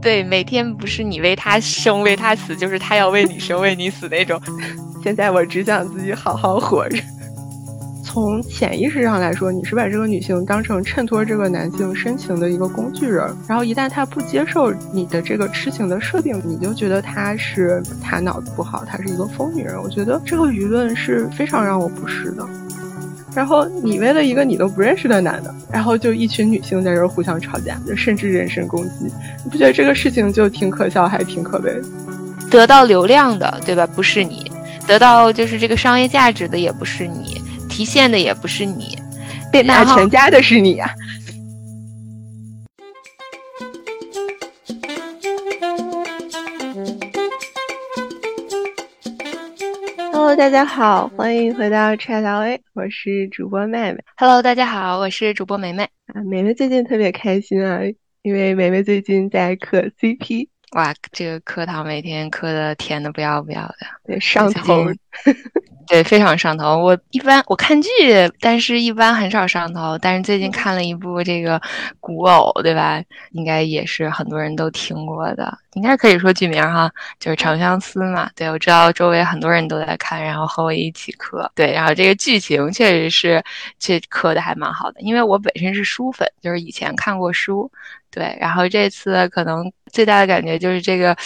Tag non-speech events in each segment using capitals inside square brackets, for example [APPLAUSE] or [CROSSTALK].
对，每天不是你为他生为他死，就是他要为你生为你死那种。现在我只想自己好好活着。从潜意识上来说，你是把这个女性当成衬托这个男性深情的一个工具人，然后一旦他不接受你的这个痴情的设定，你就觉得他是他脑子不好，他是一个疯女人。我觉得这个舆论是非常让我不适的。然后你为了一个你都不认识的男的，然后就一群女性在这互相吵架，就甚至人身攻击，你不觉得这个事情就挺可笑，还挺可悲？得到流量的，对吧？不是你，得到就是这个商业价值的，也不是你。提现的也不是你，被骂全家的是你呀大家好，欢迎回到 Chat LA，我是主播妹妹。Hello，大家好，我是主播梅梅。啊，梅梅最近特别开心啊，因为梅梅最近在磕 CP。哇，这个课堂每天磕的甜的不要不要的，对，上头。对，非常上头。我一般我看剧，但是一般很少上头。但是最近看了一部这个古偶，对吧？应该也是很多人都听过的，应该可以说剧名哈，就是《长相思》嘛。对，我知道周围很多人都在看，然后和我一起磕。对，然后这个剧情确实是这磕的还蛮好的，因为我本身是书粉，就是以前看过书。对，然后这次可能最大的感觉就是这个。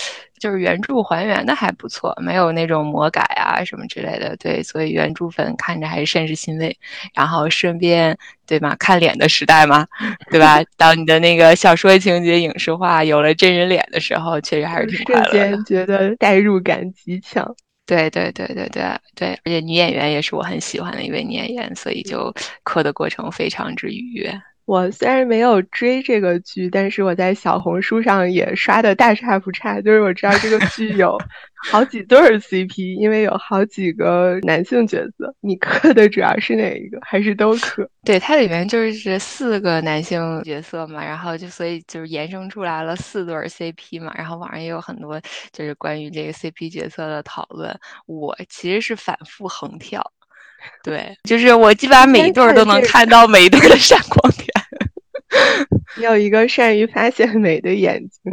就是原著还原的还不错，没有那种魔改啊什么之类的。对，所以原著粉看着还是甚是欣慰。然后顺便，对吧？看脸的时代嘛，对吧？当你的那个小说情节影视化，有了真人脸的时候，确实还是挺快乐的。瞬间觉得代入感极强。[LAUGHS] 对对对对对对，而且女演员也是我很喜欢的一位女演员，所以就磕的过程非常之愉悦。我虽然没有追这个剧，但是我在小红书上也刷的大差不差。就是我知道这个剧有 [LAUGHS] 好几对 CP，因为有好几个男性角色。你磕的主要是哪一个？还是都磕？对，它里面就是四个男性角色嘛，然后就所以就是衍生出来了四对 CP 嘛。然后网上也有很多就是关于这个 CP 角色的讨论。我其实是反复横跳。对，就是我基本上每一对都能看到每一对的闪光点。你有一个善于发现美的眼睛，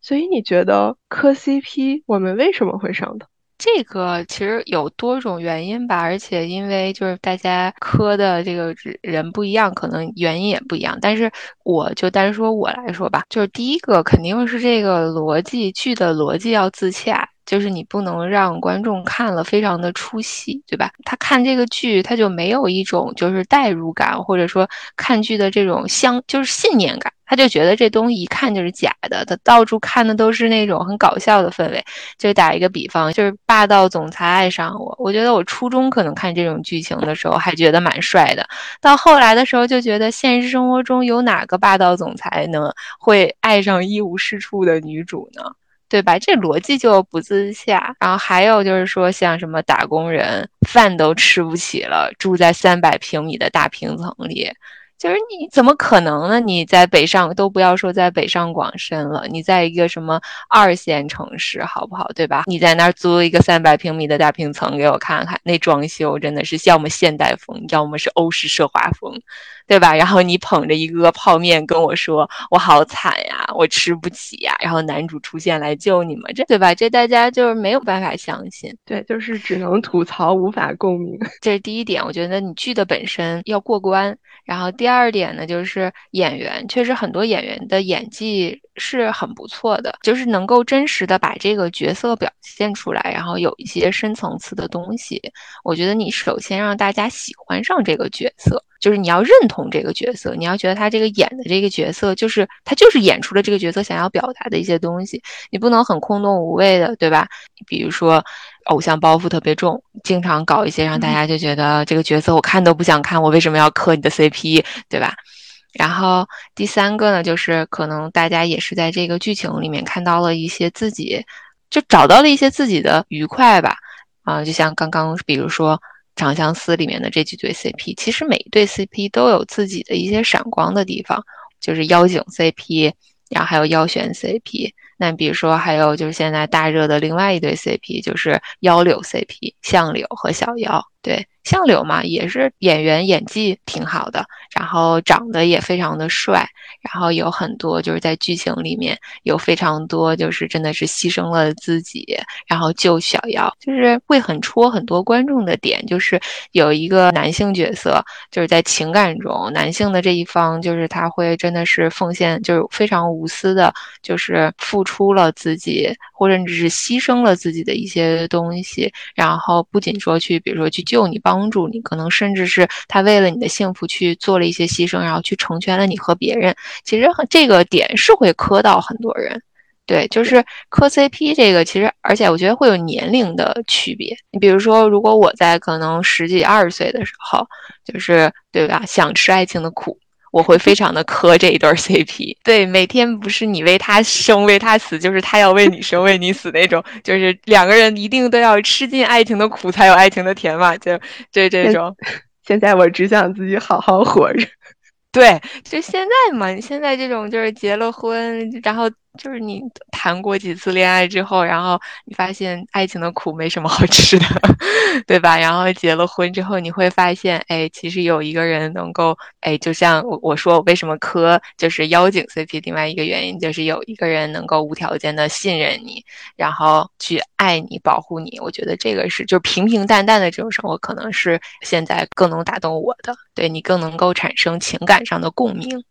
所以你觉得磕 CP 我们为什么会上头？这个其实有多种原因吧，而且因为就是大家磕的这个人不一样，可能原因也不一样。但是我就单说我来说吧，就是第一个肯定是这个逻辑剧的逻辑要自洽。就是你不能让观众看了非常的出戏，对吧？他看这个剧，他就没有一种就是代入感，或者说看剧的这种相就是信念感，他就觉得这东西一看就是假的。他到处看的都是那种很搞笑的氛围。就打一个比方，就是霸道总裁爱上我，我觉得我初中可能看这种剧情的时候还觉得蛮帅的，到后来的时候就觉得现实生活中有哪个霸道总裁能会爱上一无是处的女主呢？对吧？这逻辑就不自洽。然后还有就是说，像什么打工人饭都吃不起了，住在三百平米的大平层里。就是你怎么可能呢？你在北上都不要说在北上广深了，你在一个什么二线城市，好不好？对吧？你在那儿租一个三百平米的大平层给我看看，那装修真的是要么现代风，要么是欧式奢华风，对吧？然后你捧着一个泡面跟我说我好惨呀，我吃不起呀。然后男主出现来救你们，这对吧？这大家就是没有办法相信，对，就是只能吐槽，无法共鸣。[LAUGHS] 这是第一点，我觉得你剧的本身要过关。然后第二点呢，就是演员，确实很多演员的演技是很不错的，就是能够真实的把这个角色表现出来，然后有一些深层次的东西。我觉得你首先让大家喜欢上这个角色，就是你要认同这个角色，你要觉得他这个演的这个角色，就是他就是演出了这个角色想要表达的一些东西，你不能很空洞无味的，对吧？比如说。偶像包袱特别重，经常搞一些让大家就觉得这个角色我看都不想看，我为什么要磕你的 CP，对吧？然后第三个呢，就是可能大家也是在这个剧情里面看到了一些自己，就找到了一些自己的愉快吧。啊，就像刚刚比如说《长相思》里面的这几对 CP，其实每一对 CP 都有自己的一些闪光的地方，就是妖精 CP，然后还有妖玄 CP。那比如说，还有就是现在大热的另外一对 CP，就是妖柳 CP，相柳和小妖。对，相柳嘛，也是演员，演技挺好的，然后长得也非常的帅，然后有很多就是在剧情里面有非常多就是真的是牺牲了自己，然后救小夭，就是会很戳很多观众的点，就是有一个男性角色，就是在情感中男性的这一方，就是他会真的是奉献，就是非常无私的，就是付出了自己，或者只是牺牲了自己的一些东西，然后不仅说去，比如说去。救你，帮助你，可能甚至是他为了你的幸福去做了一些牺牲，然后去成全了你和别人。其实这个点是会磕到很多人，对，就是磕 CP 这个，其实而且我觉得会有年龄的区别。你比如说，如果我在可能十几二十岁的时候，就是对吧，想吃爱情的苦。我会非常的磕这一对 [LAUGHS] CP，对，每天不是你为他生为他死，就是他要为你生为你死那种，就是两个人一定都要吃尽爱情的苦，才有爱情的甜嘛，就就这种。[LAUGHS] 现在我只想自己好好活着。对，就现在嘛，现在这种就是结了婚，然后。就是你谈过几次恋爱之后，然后你发现爱情的苦没什么好吃的，[LAUGHS] 对吧？然后结了婚之后，你会发现，哎，其实有一个人能够，哎，就像我我说，我为什么磕就是妖精 CP，另外一个原因就是有一个人能够无条件的信任你，然后去爱你、保护你。我觉得这个是，就平平淡淡的这种生活，可能是现在更能打动我的，对你更能够产生情感上的共鸣。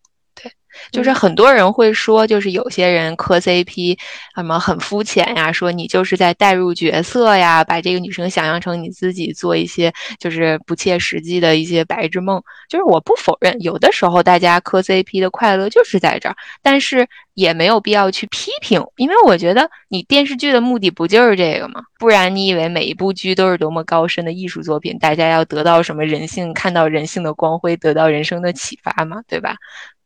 就是很多人会说，就是有些人磕 CP，什么很肤浅呀，说你就是在代入角色呀，把这个女生想象成你自己，做一些就是不切实际的一些白日梦。就是我不否认，有的时候大家磕 CP 的快乐就是在这儿，但是也没有必要去批评，因为我觉得你电视剧的目的不就是这个吗？不然你以为每一部剧都是多么高深的艺术作品，大家要得到什么人性，看到人性的光辉，得到人生的启发嘛？对吧？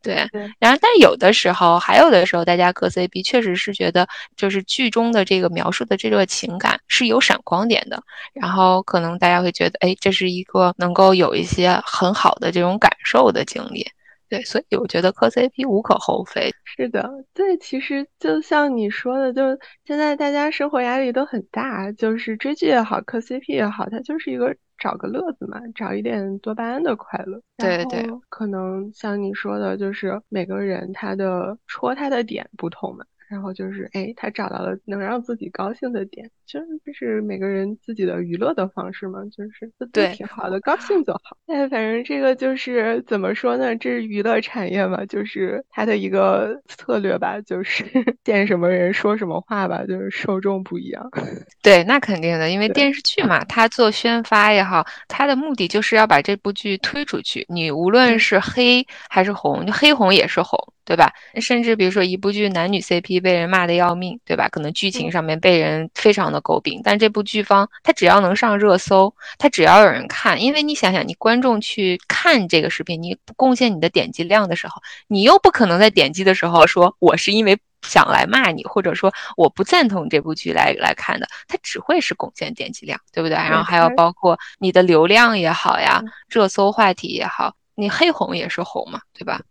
对，然后但有的时候，还有的时候，大家磕 CP 确实是觉得，就是剧中的这个描述的这个情感是有闪光点的，然后可能大家会觉得，哎，这是一个能够有一些很好的这种感受的经历。对，所以我觉得磕 CP 无可厚非。是的，对，其实就像你说的，就现在大家生活压力都很大，就是追剧也好，磕 CP 也好，它就是一个。找个乐子嘛，找一点多巴胺的快乐。对对，可能像你说的，就是每个人他的戳他的点不同嘛。然后就是，哎，他找到了能让自己高兴的点，就是这是每个人自己的娱乐的方式嘛，就是对，挺好的，高兴就好。哎，反正这个就是怎么说呢？这是娱乐产业嘛，就是它的一个策略吧，就是 [LAUGHS] 见什么人说什么话吧，就是受众不一样。[LAUGHS] 对，那肯定的，因为电视剧嘛，它做宣发也好，它的目的就是要把这部剧推出去。你无论是黑还是红，就黑红也是红。对吧？甚至比如说一部剧男女 CP 被人骂的要命，对吧？可能剧情上面被人非常的诟病，但这部剧方他只要能上热搜，他只要有人看，因为你想想，你观众去看这个视频，你不贡献你的点击量的时候，你又不可能在点击的时候说我是因为想来骂你，或者说我不赞同这部剧来来看的，它只会是贡献点击量，对不对？然后还有包括你的流量也好呀，热搜话题也好，你黑红也是红嘛，对吧？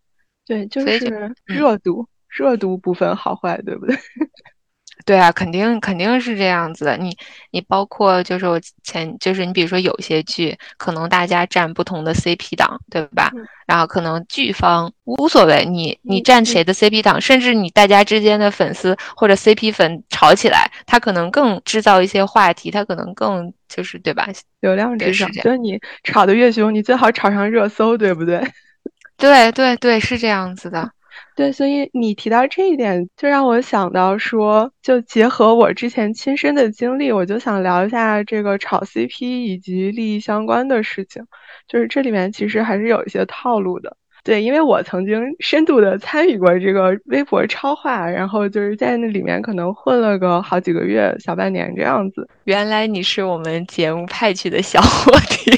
对，就是热度，热度不分好坏，对不对？[LAUGHS] 对啊，肯定肯定是这样子的。你你包括就是我前就是你比如说有些剧，可能大家站不同的 CP 档，对吧？然后可能剧方无所谓，你你站谁的 CP 档，甚至你大家之间的粉丝或者 CP 粉吵起来，他可能更制造一些话题，他可能更就是对吧？流量至上，所以你吵得越凶，你最好吵上热搜，对不对？对对对，是这样子的。对，所以你提到这一点，就让我想到说，就结合我之前亲身的经历，我就想聊一下这个炒 CP 以及利益相关的事情。就是这里面其实还是有一些套路的。对，因为我曾经深度的参与过这个微博超话，然后就是在那里面可能混了个好几个月、小半年这样子。原来你是我们节目派去的小 [LAUGHS] 伙计。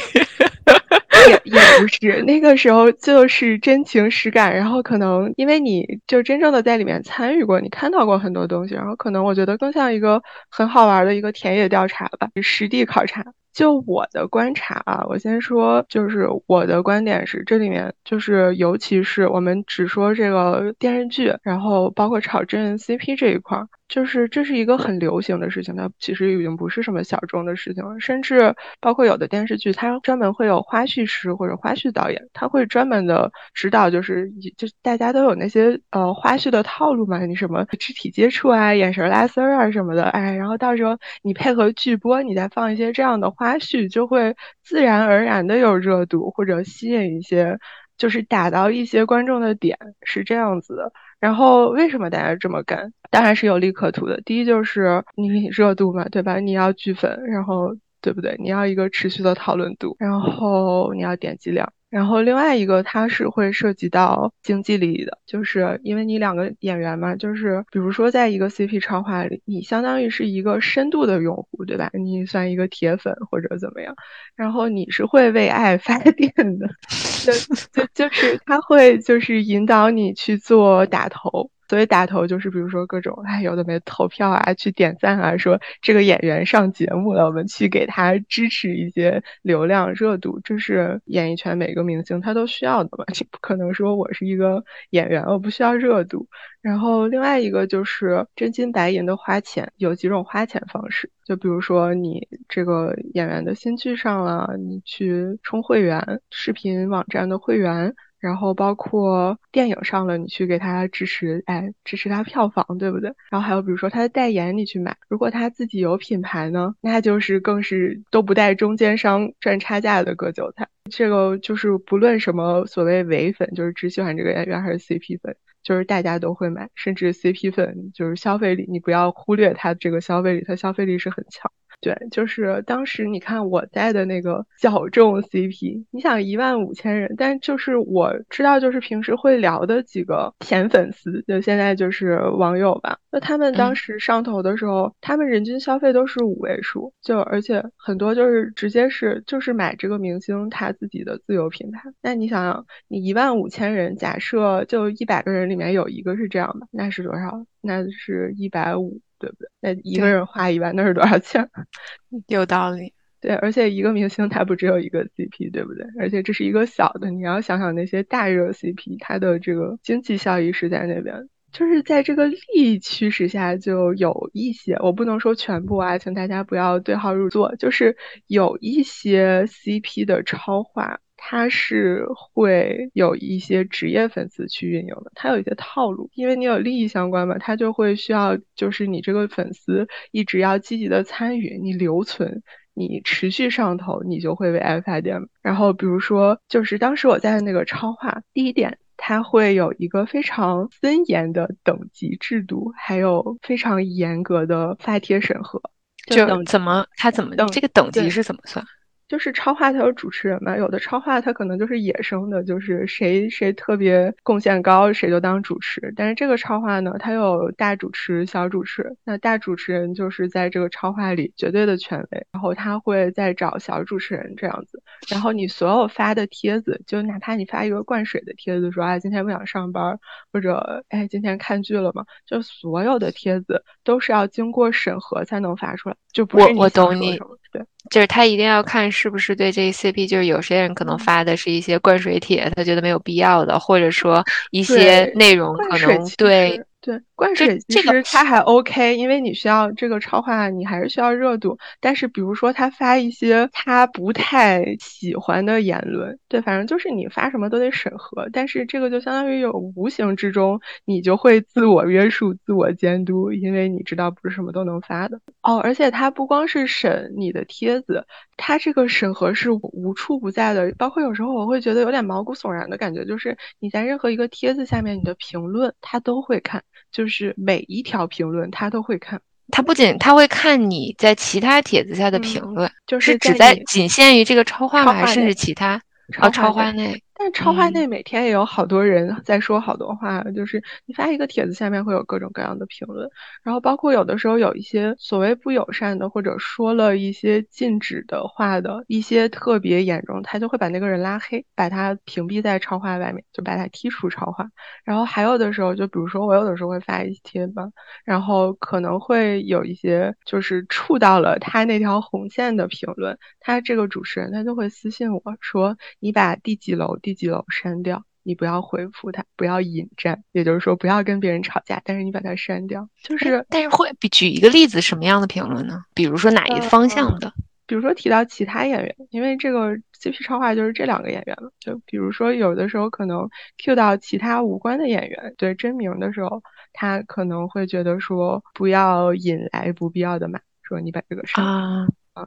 不是，那个时候就是真情实感，然后可能因为你就真正的在里面参与过，你看到过很多东西，然后可能我觉得更像一个很好玩的一个田野调查吧，实地考察。就我的观察啊，我先说，就是我的观点是，这里面就是尤其是我们只说这个电视剧，然后包括炒真人 CP 这一块儿。就是这是一个很流行的事情，它其实已经不是什么小众的事情了。甚至包括有的电视剧，它专门会有花絮师或者花絮导演，他会专门的指导，就是就大家都有那些呃花絮的套路嘛，你什么肢体接触啊、眼神拉丝儿啊什么的，哎，然后到时候你配合剧播，你再放一些这样的花絮，就会自然而然的有热度或者吸引一些，就是打到一些观众的点，是这样子的。然后为什么大家这么干？当然是有利可图的。第一就是你热度嘛，对吧？你要聚粉，然后对不对？你要一个持续的讨论度，然后你要点击量。然后另外一个，它是会涉及到经济利益的，就是因为你两个演员嘛，就是比如说在一个 CP 超话里，你相当于是一个深度的用户，对吧？你算一个铁粉或者怎么样，然后你是会为爱发电的，[LAUGHS] 就就就是他会就是引导你去做打头。所以打头就是，比如说各种哎有的没投票啊，去点赞啊，说这个演员上节目了，我们去给他支持一些流量热度，这是演艺圈每个明星他都需要的嘛。你 [LAUGHS] 不可能说我是一个演员，我不需要热度。然后另外一个就是真金白银的花钱，有几种花钱方式，就比如说你这个演员的新剧上了，你去充会员，视频网站的会员。然后包括电影上了，你去给他支持，哎，支持他票房，对不对？然后还有比如说他的代言，你去买。如果他自己有品牌呢，那就是更是都不带中间商赚差价的割韭菜。这个就是不论什么所谓唯粉，就是只喜欢这个演员，还是 CP 粉，就是大家都会买。甚至 CP 粉就是消费力，你不要忽略他这个消费力，他消费力是很强。对，就是当时你看我在的那个小众 CP，你想一万五千人，但就是我知道，就是平时会聊的几个甜粉丝，就现在就是网友吧。那他们当时上头的时候，他们人均消费都是五位数，就而且很多就是直接是就是买这个明星他自己的自有品牌。那你想想，你一万五千人，假设就一百个人里面有一个是这样的，那是多少？那是一百五。对不对？那一个人花一万，那是多少钱？[LAUGHS] 有道理。对，而且一个明星他不只有一个 CP，对不对？而且这是一个小的，你要想想那些大热 CP，它的这个经济效益是在那边。就是在这个利益驱使下，就有一些，我不能说全部啊，请大家不要对号入座。就是有一些 CP 的超话。它是会有一些职业粉丝去运营的，它有一些套路，因为你有利益相关嘛，它就会需要就是你这个粉丝一直要积极的参与，你留存，你持续上头，你就会为爱发电。然后比如说，就是当时我在那个超话，第一点，它会有一个非常森严的等级制度，还有非常严格的发帖审核。就怎么它怎么这个等级是怎么算？就是超话，它有主持人嘛，有的超话它可能就是野生的，就是谁谁特别贡献高，谁就当主持。但是这个超话呢，它有大主持、小主持。那大主持人就是在这个超话里绝对的权威，然后他会再找小主持人这样子。然后你所有发的帖子，就哪怕你发一个灌水的帖子，说啊今天不想上班，或者哎今天看剧了嘛？就所有的帖子都是要经过审核才能发出来，就不是你。对，就是他一定要看是不是对这 CP，就是有些人可能发的是一些灌水帖，他觉得没有必要的，或者说一些内容可能对。对，灌水其实它还 OK，因为你需要这个超话，你还是需要热度。但是比如说他发一些他不太喜欢的言论，对，反正就是你发什么都得审核。但是这个就相当于有无形之中，你就会自我约束、自我监督，因为你知道不是什么都能发的哦。而且他不光是审你的帖子，他这个审核是无处不在的。包括有时候我会觉得有点毛骨悚然的感觉，就是你在任何一个帖子下面，你的评论他都会看。就是每一条评论他都会看，他不仅他会看你在其他帖子下的评论，就是只在仅限于这个超话吗？还是其他？啊超话内？但超话内每天也有好多人在说好多话，就是你发一个帖子，下面会有各种各样的评论，然后包括有的时候有一些所谓不友善的，或者说了一些禁止的话的一些特别严重，他就会把那个人拉黑，把他屏蔽在超话外面，就把他踢出超话。然后还有的时候，就比如说我有的时候会发一些贴吧，然后可能会有一些就是触到了他那条红线的评论，他这个主持人他就会私信我说，你把第几楼。第几楼删掉，你不要回复他，不要引战，也就是说不要跟别人吵架，但是你把它删掉，就是，但是会举一个例子，什么样的评论呢？比如说哪一方向的？比如说提到其他演员，因为这个 CP 超话就是这两个演员嘛，就比如说有的时候可能 Q 到其他无关的演员，对真名的时候，他可能会觉得说不要引来不必要的骂，说你把这个删。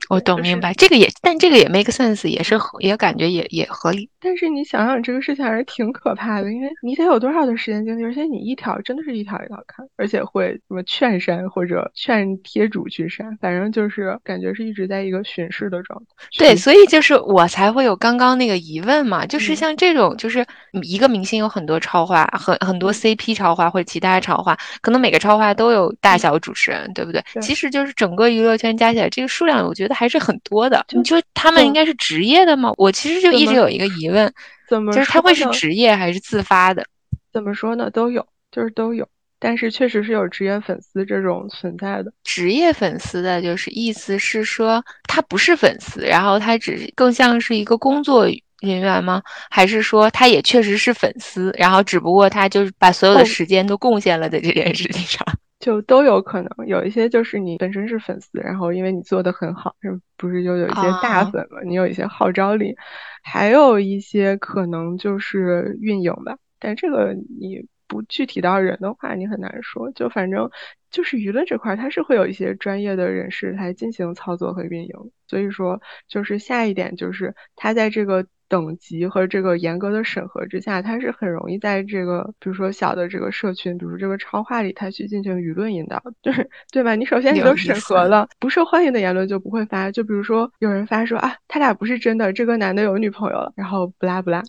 我懂明白，这个也，但这个也 make sense，也是，也感觉也也合理。但是你想想，这个事情还是挺可怕的，因为你得有多少的时间精力，而且你一条真的是一条一条看，而且会什么劝删或者劝贴主去删，反正就是感觉是一直在一个巡视的状态。对，所以就是我才会有刚刚那个疑问嘛，就是像这种，就是一个明星有很多超话，很很多 CP 超话或者其他超话，可能每个超话都有大小主持人，对不对？其实就是整个娱乐圈加起来这个数量，我觉得还是很多的。你说他们应该是职业的吗？我其实就一直有一个疑问。怎么就是他会是职业还是自发的？怎么说呢？都有，就是都有。但是确实是有职业粉丝这种存在的。职业粉丝的，就是意思是说他不是粉丝，然后他只更像是一个工作人员吗？还是说他也确实是粉丝，然后只不过他就是把所有的时间都贡献了在这件事情上？就都有可能，有一些就是你本身是粉丝，然后因为你做的很好，是不是就有一些大粉嘛？你有一些号召力，还有一些可能就是运营吧。但这个你不具体到人的话，你很难说。就反正就是舆论这块，它是会有一些专业的人士来进行操作和运营。所以说，就是下一点就是他在这个。等级和这个严格的审核之下，它是很容易在这个，比如说小的这个社群，比如这个超话里，它去进行舆论引导，就是对吧？你首先你都审核了，不受欢迎的言论就不会发。就比如说有人发说啊，他俩不是真的，这个男的有女朋友了，然后不拉不拉，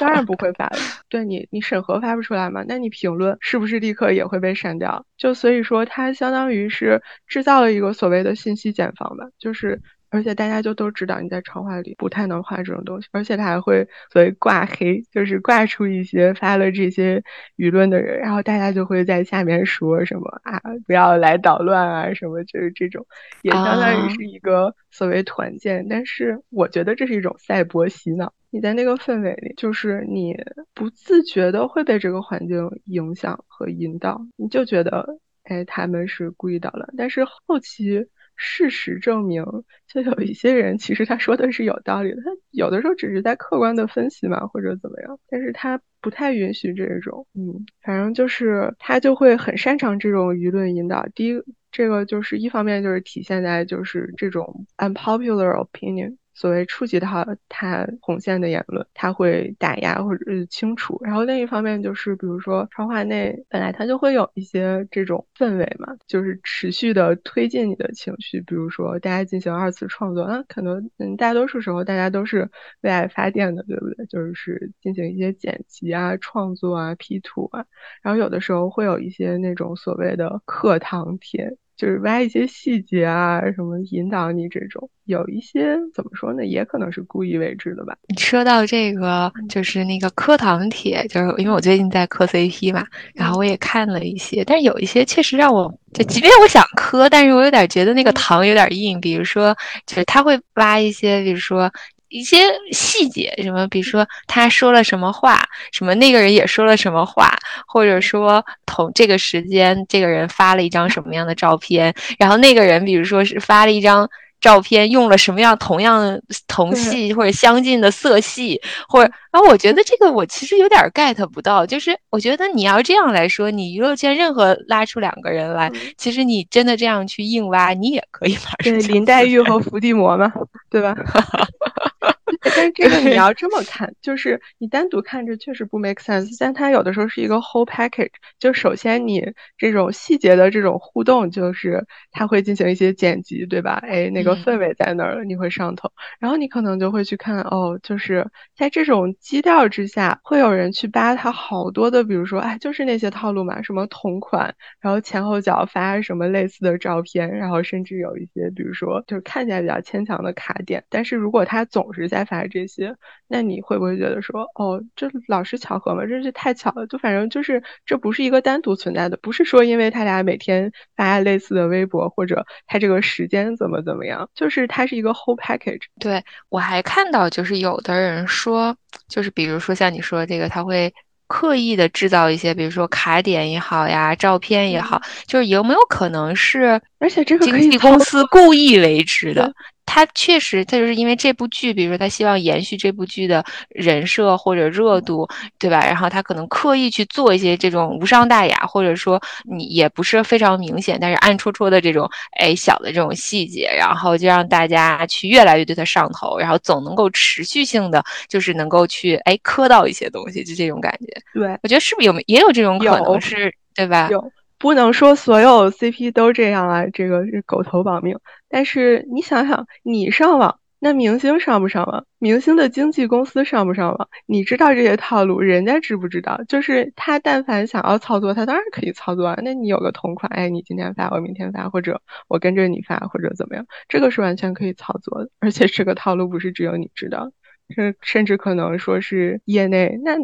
当然不会发了。对你，你审核发不出来嘛？那你评论是不是立刻也会被删掉？就所以说，它相当于是制造了一个所谓的信息茧房吧，就是。而且大家就都知道你在超话里不太能画这种东西，而且他还会所谓挂黑，就是挂出一些发了这些舆论的人，然后大家就会在下面说什么啊，不要来捣乱啊，什么就是这种，也相当于是一个所谓团建。但是我觉得这是一种赛博洗脑，你在那个氛围里，就是你不自觉的会被这个环境影响和引导，你就觉得哎他们是故意捣乱，但是后期。事实证明，就有一些人其实他说的是有道理的，他有的时候只是在客观的分析嘛，或者怎么样，但是他不太允许这种，嗯，反正就是他就会很擅长这种舆论引导。第一，这个就是一方面就是体现在就是这种 unpopular opinion。所谓触及到他红线的言论，他会打压或者是清除。然后另一方面就是，比如说超话内本来他就会有一些这种氛围嘛，就是持续的推进你的情绪。比如说大家进行二次创作，啊，可能嗯大多数时候大家都是为爱发电的，对不对？就是进行一些剪辑啊、创作啊、P 图啊。然后有的时候会有一些那种所谓的课堂帖。就是挖一些细节啊，什么引导你这种，有一些怎么说呢，也可能是故意为之的吧。说到这个，就是那个磕糖帖，就是因为我最近在磕 CP 嘛，然后我也看了一些，但是有一些确实让我，就即便我想磕，但是我有点觉得那个糖有点硬。比如说，就是他会挖一些，比如说。一些细节，什么，比如说他说了什么话，什么那个人也说了什么话，或者说同这个时间这个人发了一张什么样的照片，然后那个人比如说是发了一张照片，用了什么样同样同系或者相近的色系，或者，啊我觉得这个我其实有点 get 不到，就是我觉得你要这样来说，你娱乐圈任何拉出两个人来，其实你真的这样去硬挖，你也可以 [LAUGHS] 把对林黛玉和伏地魔嘛，对吧？[LAUGHS] 但是这个你要这么看，就是你单独看着确实不 make sense，但它有的时候是一个 whole package。就首先你这种细节的这种互动，就是它会进行一些剪辑，对吧？哎，那个氛围在那儿，你会上头。然后你可能就会去看，哦，就是在这种基调之下，会有人去扒它好多的，比如说，哎，就是那些套路嘛，什么同款，然后前后脚发什么类似的照片，然后甚至有一些，比如说就是看起来比较牵强的卡点。但是如果他总是在发这些，那你会不会觉得说，哦，这老是巧合吗？真是太巧了。就反正就是这不是一个单独存在的，不是说因为他俩每天发类似的微博，或者他这个时间怎么怎么样，就是它是一个 whole package。对我还看到就是有的人说，就是比如说像你说这个，他会。刻意的制造一些，比如说卡点也好呀，照片也好，就是有没有可能是，而且这个经纪公司故意为之的？他确实，他就是因为这部剧，比如说他希望延续这部剧的人设或者热度，对吧？然后他可能刻意去做一些这种无伤大雅，或者说你也不是非常明显，但是暗戳戳的这种哎小的这种细节，然后就让大家去越来越对他上头，然后总能够持续性的就是能够去哎磕到一些东西，就这种感觉。对，我觉得是不是有没也有这种可能是，对吧？有。不能说所有 CP 都这样啊，这个是狗头保命。但是你想想，你上网，那明星上不上网？明星的经纪公司上不上网？你知道这些套路，人家知不知道？就是他但凡想要操作，他当然可以操作啊。那你有个同款，哎，你今天发，我明天发，或者我跟着你发，或者怎么样，这个是完全可以操作的。而且这个套路不是只有你知道。甚甚至可能说是业内，那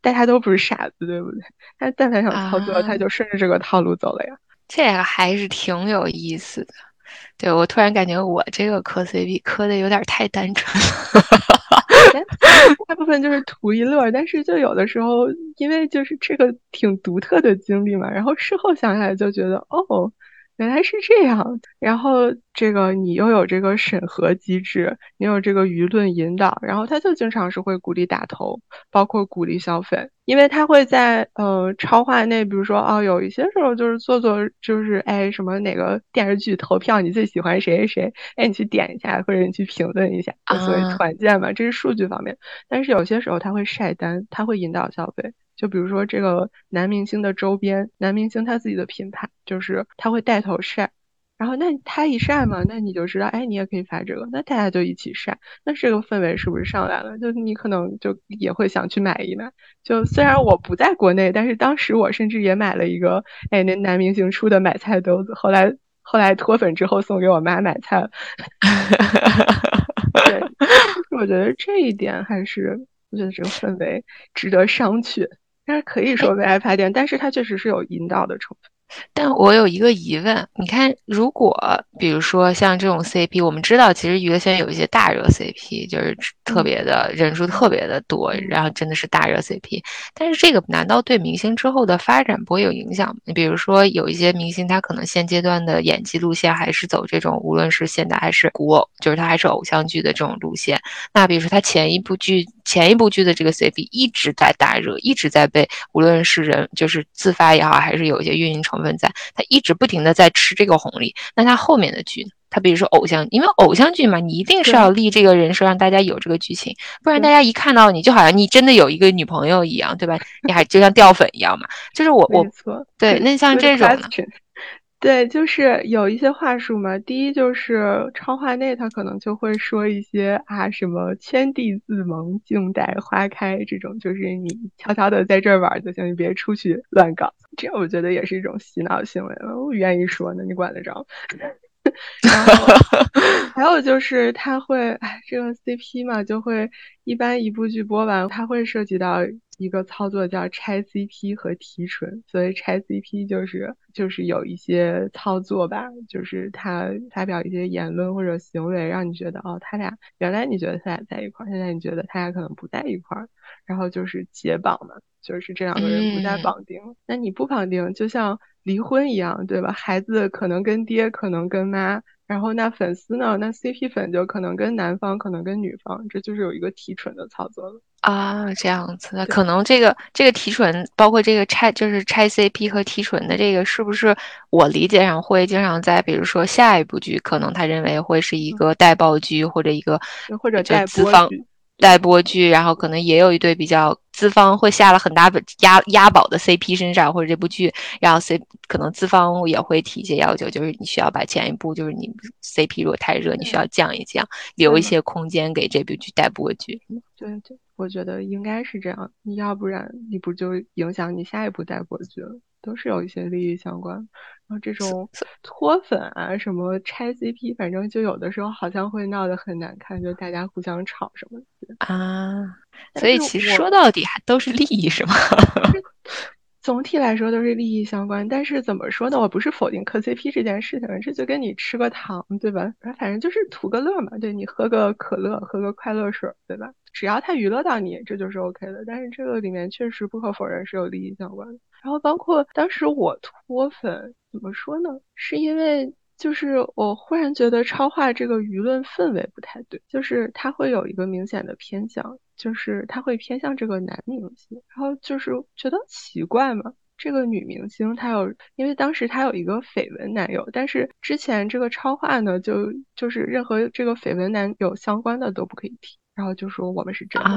大家都不是傻子，对不对？他但凡想操作，他就顺着这个套路走了呀。这个还是挺有意思的。对我突然感觉我这个磕 CP 磕的有点太单纯了，[LAUGHS] 大部分就是图一乐。但是就有的时候，因为就是这个挺独特的经历嘛，然后事后想起来就觉得，哦。原来是这样，然后这个你又有这个审核机制，你有这个舆论引导，然后他就经常是会鼓励打头，包括鼓励消费，因为他会在呃超话内，比如说哦，有一些时候就是做做就是哎什么哪个电视剧投票你最喜欢谁谁谁，哎你去点一下或者你去评论一下，所谓团建嘛，这是数据方面，但是有些时候他会晒单，他会引导消费。就比如说这个男明星的周边，男明星他自己的品牌，就是他会带头晒，然后那他一晒嘛，那你就知道，哎，你也可以发这个，那大家就一起晒，那这个氛围是不是上来了？就你可能就也会想去买一买。就虽然我不在国内，但是当时我甚至也买了一个，哎，那男明星出的买菜兜子，后来后来脱粉之后送给我妈买菜了。对，[LAUGHS] 我觉得这一点还是，我觉得这个氛围值得商榷。但是可以说为爱发电，但是它确实是有引导的成分。但我有一个疑问，你看，如果比如说像这种 CP，我们知道其实娱乐圈有一些大热 CP，就是特别的人数特别的多，然后真的是大热 CP。但是这个难道对明星之后的发展不会有影响吗？你比如说有一些明星，他可能现阶段的演技路线还是走这种，无论是现代还是古偶，就是他还是偶像剧的这种路线。那比如说他前一部剧、前一部剧的这个 CP 一直在大热，一直在被无论是人就是自发也好，还是有一些运营成分。在，他一直不停的在吃这个红利。那他后面的剧，他比如说偶像，因为偶像剧嘛，你一定是要立这个人设，让大家有这个剧情，不然大家一看到你就好像你真的有一个女朋友一样，对吧？你还就像掉粉一样嘛。就是我我对，那像这种。对，就是有一些话术嘛。第一就是超话内，他可能就会说一些啊什么“天地自萌，静待花开”这种，就是你悄悄的在这儿玩就行，你别出去乱搞。这我觉得也是一种洗脑行为了。我愿意说呢，你管得着？[LAUGHS] 然后还有就是他会，哎，这个 CP 嘛，就会一般一部剧播完，它会涉及到。一个操作叫拆 CP 和提纯，所以拆 CP 就是就是有一些操作吧，就是他发表一些言论或者行为，让你觉得哦，他俩原来你觉得他俩在一块儿，现在你觉得他俩可能不在一块儿，然后就是解绑嘛，就是这两个人不再绑定。那你不绑定，就像离婚一样，对吧？孩子可能跟爹，可能跟妈。然后那粉丝呢？那 CP 粉就可能跟男方，可能跟女方，这就是有一个提纯的操作了啊，这样子。可能这个这个提纯，包括这个拆，就是拆 CP 和提纯的这个，是不是我理解上会经常在，比如说下一部剧，可能他认为会是一个带爆剧或者一个或者带播剧。待播剧，然后可能也有一对比较资方会下了很大的押押宝的 CP 身上，或者这部剧，然后 C 可能资方也会提一些要求，就是你需要把前一部就是你 CP 如果太热，你需要降一降，留一些空间给这部剧待播剧。对对，我觉得应该是这样，你要不然你不就影响你下一部待播剧了？都是有一些利益相关，然后这种脱粉啊，什么拆 CP，反正就有的时候好像会闹得很难看，就大家互相吵什么的啊。所以其实说到底还都是利益，是吗？[LAUGHS] 总体来说都是利益相关，但是怎么说呢？我不是否定磕 CP 这件事情，这就跟你吃个糖，对吧？反正就是图个乐嘛，对你喝个可乐，喝个快乐水，对吧？只要他娱乐到你，这就是 OK 的。但是这个里面确实不可否认是有利益相关的。然后包括当时我脱粉，怎么说呢？是因为就是我忽然觉得超话这个舆论氛围不太对，就是它会有一个明显的偏向。就是它会偏向这个男明星，然后就是觉得奇怪嘛。这个女明星她有，因为当时她有一个绯闻男友，但是之前这个超话呢，就就是任何这个绯闻男友相关的都不可以提，然后就说我们是真的。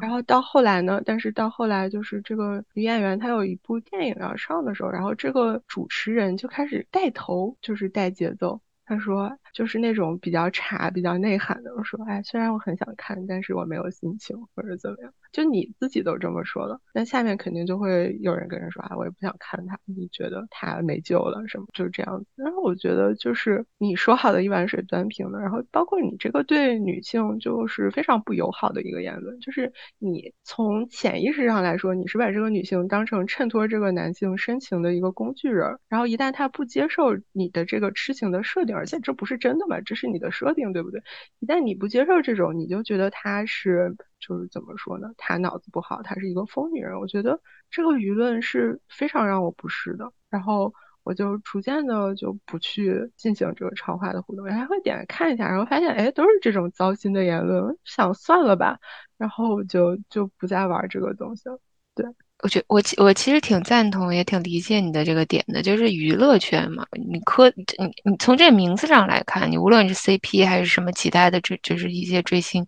然后到后来呢，但是到后来就是这个女演员她有一部电影要上的时候，然后这个主持人就开始带头，就是带节奏。他说，就是那种比较茶、比较内涵的。我说，哎，虽然我很想看，但是我没有心情，或者怎么样。就你自己都这么说了，那下面肯定就会有人跟人说啊，我也不想看他，你觉得他没救了什么，就是这样子。然后我觉得就是你说好的一碗水端平的，然后包括你这个对女性就是非常不友好的一个言论，就是你从潜意识上来说，你是把这个女性当成衬托这个男性深情的一个工具人，然后一旦他不接受你的这个痴情的设定，而且这不是真的嘛，这是你的设定，对不对？一旦你不接受这种，你就觉得她是。就是怎么说呢？她脑子不好，她是一个疯女人。我觉得这个舆论是非常让我不适的。然后我就逐渐的就不去进行这个超话的互动，我还会点开看一下，然后发现哎，都是这种糟心的言论，想算了吧，然后我就就不再玩这个东西了。对。我觉我其我其实挺赞同，也挺理解你的这个点的，就是娱乐圈嘛，你科你你从这名字上来看，你无论是 CP 还是什么其他的这，就是一些追星，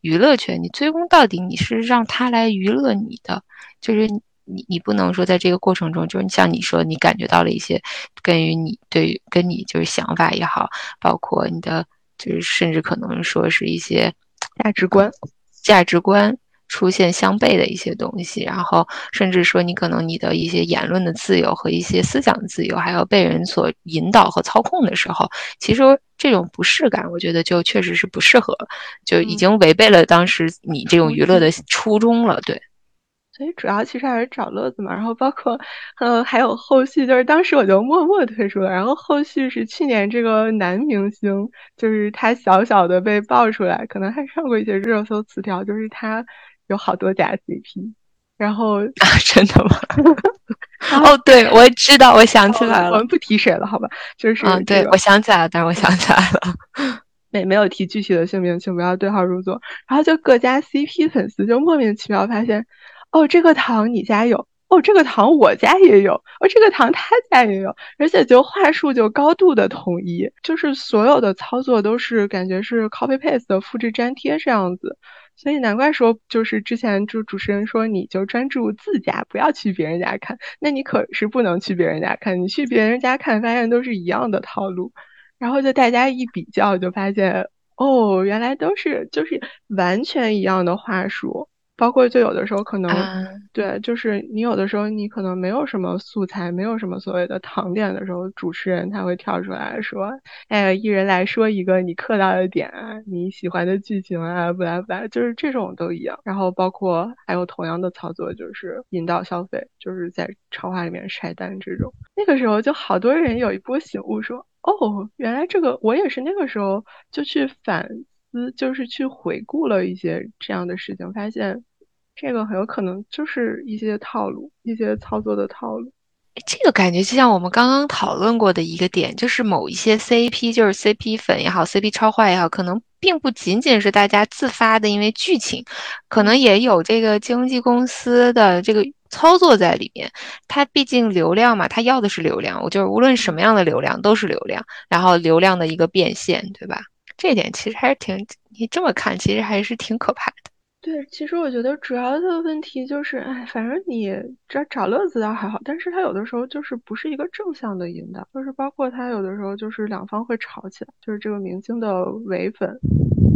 娱乐圈，你最终到底你是让他来娱乐你的，就是你你不能说在这个过程中，就是像你说，你感觉到了一些跟于你对跟你就是想法也好，包括你的就是甚至可能说是一些价值观价值观。出现相悖的一些东西，然后甚至说你可能你的一些言论的自由和一些思想自由，还有被人所引导和操控的时候，其实这种不适感，我觉得就确实是不适合，就已经违背了当时你这种娱乐的初衷了。对，所以主要其实还是找乐子嘛。然后包括呃还有后续，就是当时我就默默退出了。然后后续是去年这个男明星，就是他小小的被爆出来，可能还上过一些热搜词条，就是他。有好多假 CP，然后啊，真的吗？[LAUGHS] 哦，对，我知道，我想起来了。我们不提谁了，好吧？就是对，我想起来了，但是我想起来了，[LAUGHS] 没没有提具体的姓名，请不要对号入座。然后就各家 CP 粉丝就莫名其妙发现，哦，这个糖你家有，哦，这个糖我家也有，哦，这个糖他家也有，而且就话术就高度的统一，就是所有的操作都是感觉是 copy paste 的复制粘贴这样子。所以难怪说，就是之前就主持人说，你就专注自家，不要去别人家看。那你可是不能去别人家看，你去别人家看，发现都是一样的套路。然后就大家一比较，就发现哦，原来都是就是完全一样的话术。包括就有的时候可能，对，就是你有的时候你可能没有什么素材，没有什么所谓的糖点的时候，主持人他会跳出来说，哎，一人来说一个你磕到的点啊，你喜欢的剧情啊，不拉不拉，就是这种都一样。然后包括还有同样的操作，就是引导消费，就是在超话里面晒单这种。那个时候就好多人有一波醒悟，说，哦，原来这个我也是那个时候就去反。就是去回顾了一些这样的事情，发现这个很有可能就是一些套路，一些操作的套路。这个感觉就像我们刚刚讨论过的一个点，就是某一些 CP，就是 CP 粉也好，CP 超坏也好，可能并不仅仅是大家自发的，因为剧情，可能也有这个经纪公司的这个操作在里面。它毕竟流量嘛，它要的是流量，我就是无论什么样的流量都是流量，然后流量的一个变现，对吧？这点其实还是挺，你这么看，其实还是挺可怕的。对，其实我觉得主要的问题就是，哎，反正你这找乐子倒还好，但是他有的时候就是不是一个正向的引导，就是包括他有的时候就是两方会吵起来，就是这个明星的伪粉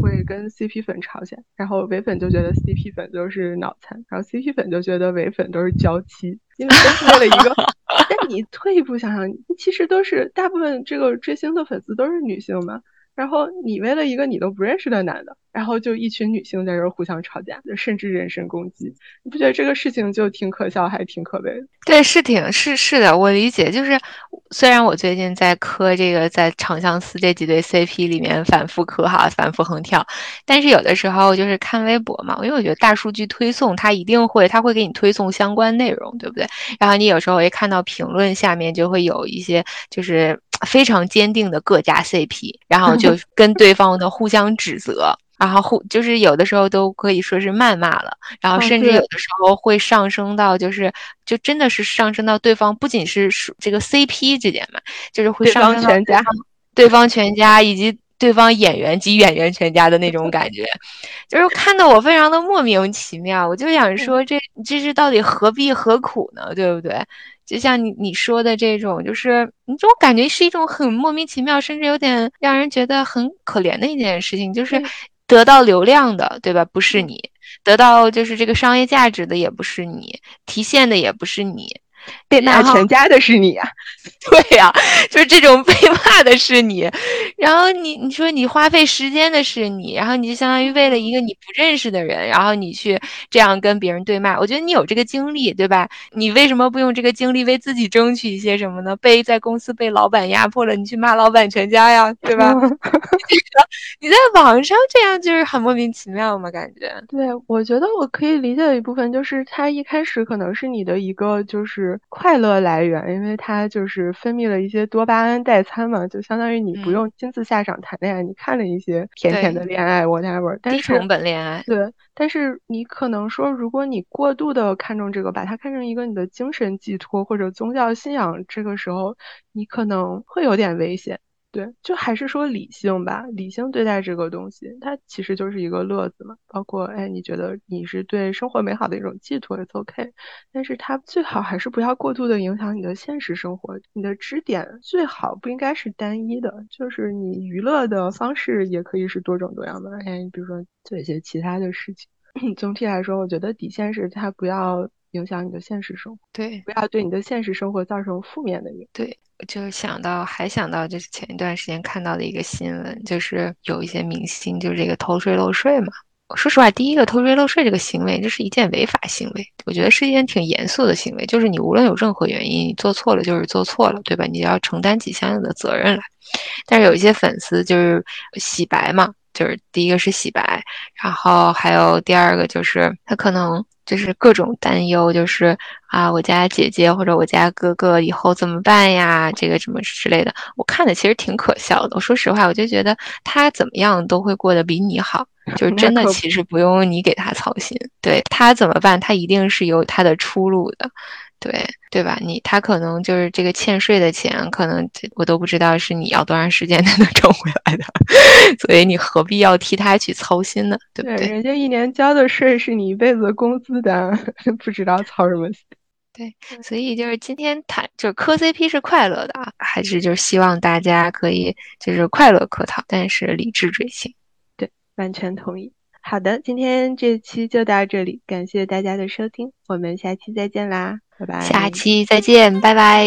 会跟 CP 粉吵起来，然后伪粉就觉得 CP 粉就是脑残，然后 CP 粉就觉得伪粉都是娇妻，因为都是为了一个。[LAUGHS] 但你退一步想想，其实都是大部分这个追星的粉丝都是女性嘛。然后你为了一个你都不认识的男的，然后就一群女性在这儿互相吵架，甚至人身攻击，你不觉得这个事情就挺可笑，还挺可悲的？对，是挺是是的，我理解。就是虽然我最近在磕这个在长相思这几对 CP 里面反复磕哈，反复横跳，但是有的时候就是看微博嘛，因为我觉得大数据推送它一定会，它会给你推送相关内容，对不对？然后你有时候会看到评论下面就会有一些就是。非常坚定的各家 CP，然后就 [LAUGHS] 跟对方的互相指责，然后互就是有的时候都可以说是谩骂了，然后甚至有的时候会上升到就是就真的是上升到对方不仅是这个 CP 之间嘛，就是会上升到全家，对方全家以及对方演员及演员全家的那种感觉，就是看得我非常的莫名其妙，我就想说这这是到底何必何苦呢？对不对？就像你你说的这种，就是你这种感觉是一种很莫名其妙，甚至有点让人觉得很可怜的一件事情，就是得到流量的，对吧？不是你得到就是这个商业价值的，也不是你提现的，也不是你。被骂全家的是你呀，[LAUGHS] 对呀，就是这种被骂的是你，然后你你说你花费时间的是你，然后你就相当于为了一个你不认识的人，然后你去这样跟别人对骂，我觉得你有这个精力，对吧？你为什么不用这个精力为自己争取一些什么呢？被在公司被老板压迫了，你去骂老板全家呀，对吧？[LAUGHS] 你在网上这样就是很莫名其妙嘛，感觉。对，我觉得我可以理解的一部分就是他一开始可能是你的一个就是。快乐来源，因为它就是分泌了一些多巴胺代餐嘛，就相当于你不用亲自下场谈恋爱，你看了一些甜甜的恋爱，whatever，低成本恋爱。对，但是你可能说，如果你过度的看重这个，把它看成一个你的精神寄托或者宗教信仰，这个时候你可能会有点危险。对，就还是说理性吧，理性对待这个东西，它其实就是一个乐子嘛。包括，哎，你觉得你是对生活美好的一种寄托也 OK。但是它最好还是不要过度的影响你的现实生活。你的支点最好不应该是单一的，就是你娱乐的方式也可以是多种多样的。哎，比如说做一些其他的事情。[COUGHS] 总体来说，我觉得底线是它不要影响你的现实生活，对，不要对你的现实生活造成负面的影响。对。就是想到，还想到，就是前一段时间看到的一个新闻，就是有一些明星，就是这个偷税漏税嘛。说实话，第一个偷税漏税这个行为，这是一件违法行为，我觉得是一件挺严肃的行为。就是你无论有任何原因，你做错了就是做错了，对吧？你要承担起相应的责任来。但是有一些粉丝就是洗白嘛，就是第一个是洗白，然后还有第二个就是他可能。就是各种担忧，就是啊，我家姐姐或者我家哥哥以后怎么办呀？这个什么之类的，我看的其实挺可笑的。我说实话，我就觉得他怎么样都会过得比你好，[LAUGHS] 就是真的，其实不用你给他操心。对他怎么办，他一定是有他的出路的。对对吧？你他可能就是这个欠税的钱，可能我都不知道是你要多长时间才能挣回来的，[LAUGHS] 所以你何必要替他去操心呢？对不对？人家一年交的税是你一辈子的工资的，[LAUGHS] 不知道操什么心。对，所以就是今天谈，就是磕 CP 是快乐的啊，还是就是希望大家可以就是快乐磕糖，但是理智追星。对，完全同意。好的，今天这期就到这里，感谢大家的收听，我们下期再见啦，拜拜。下期再见，拜拜。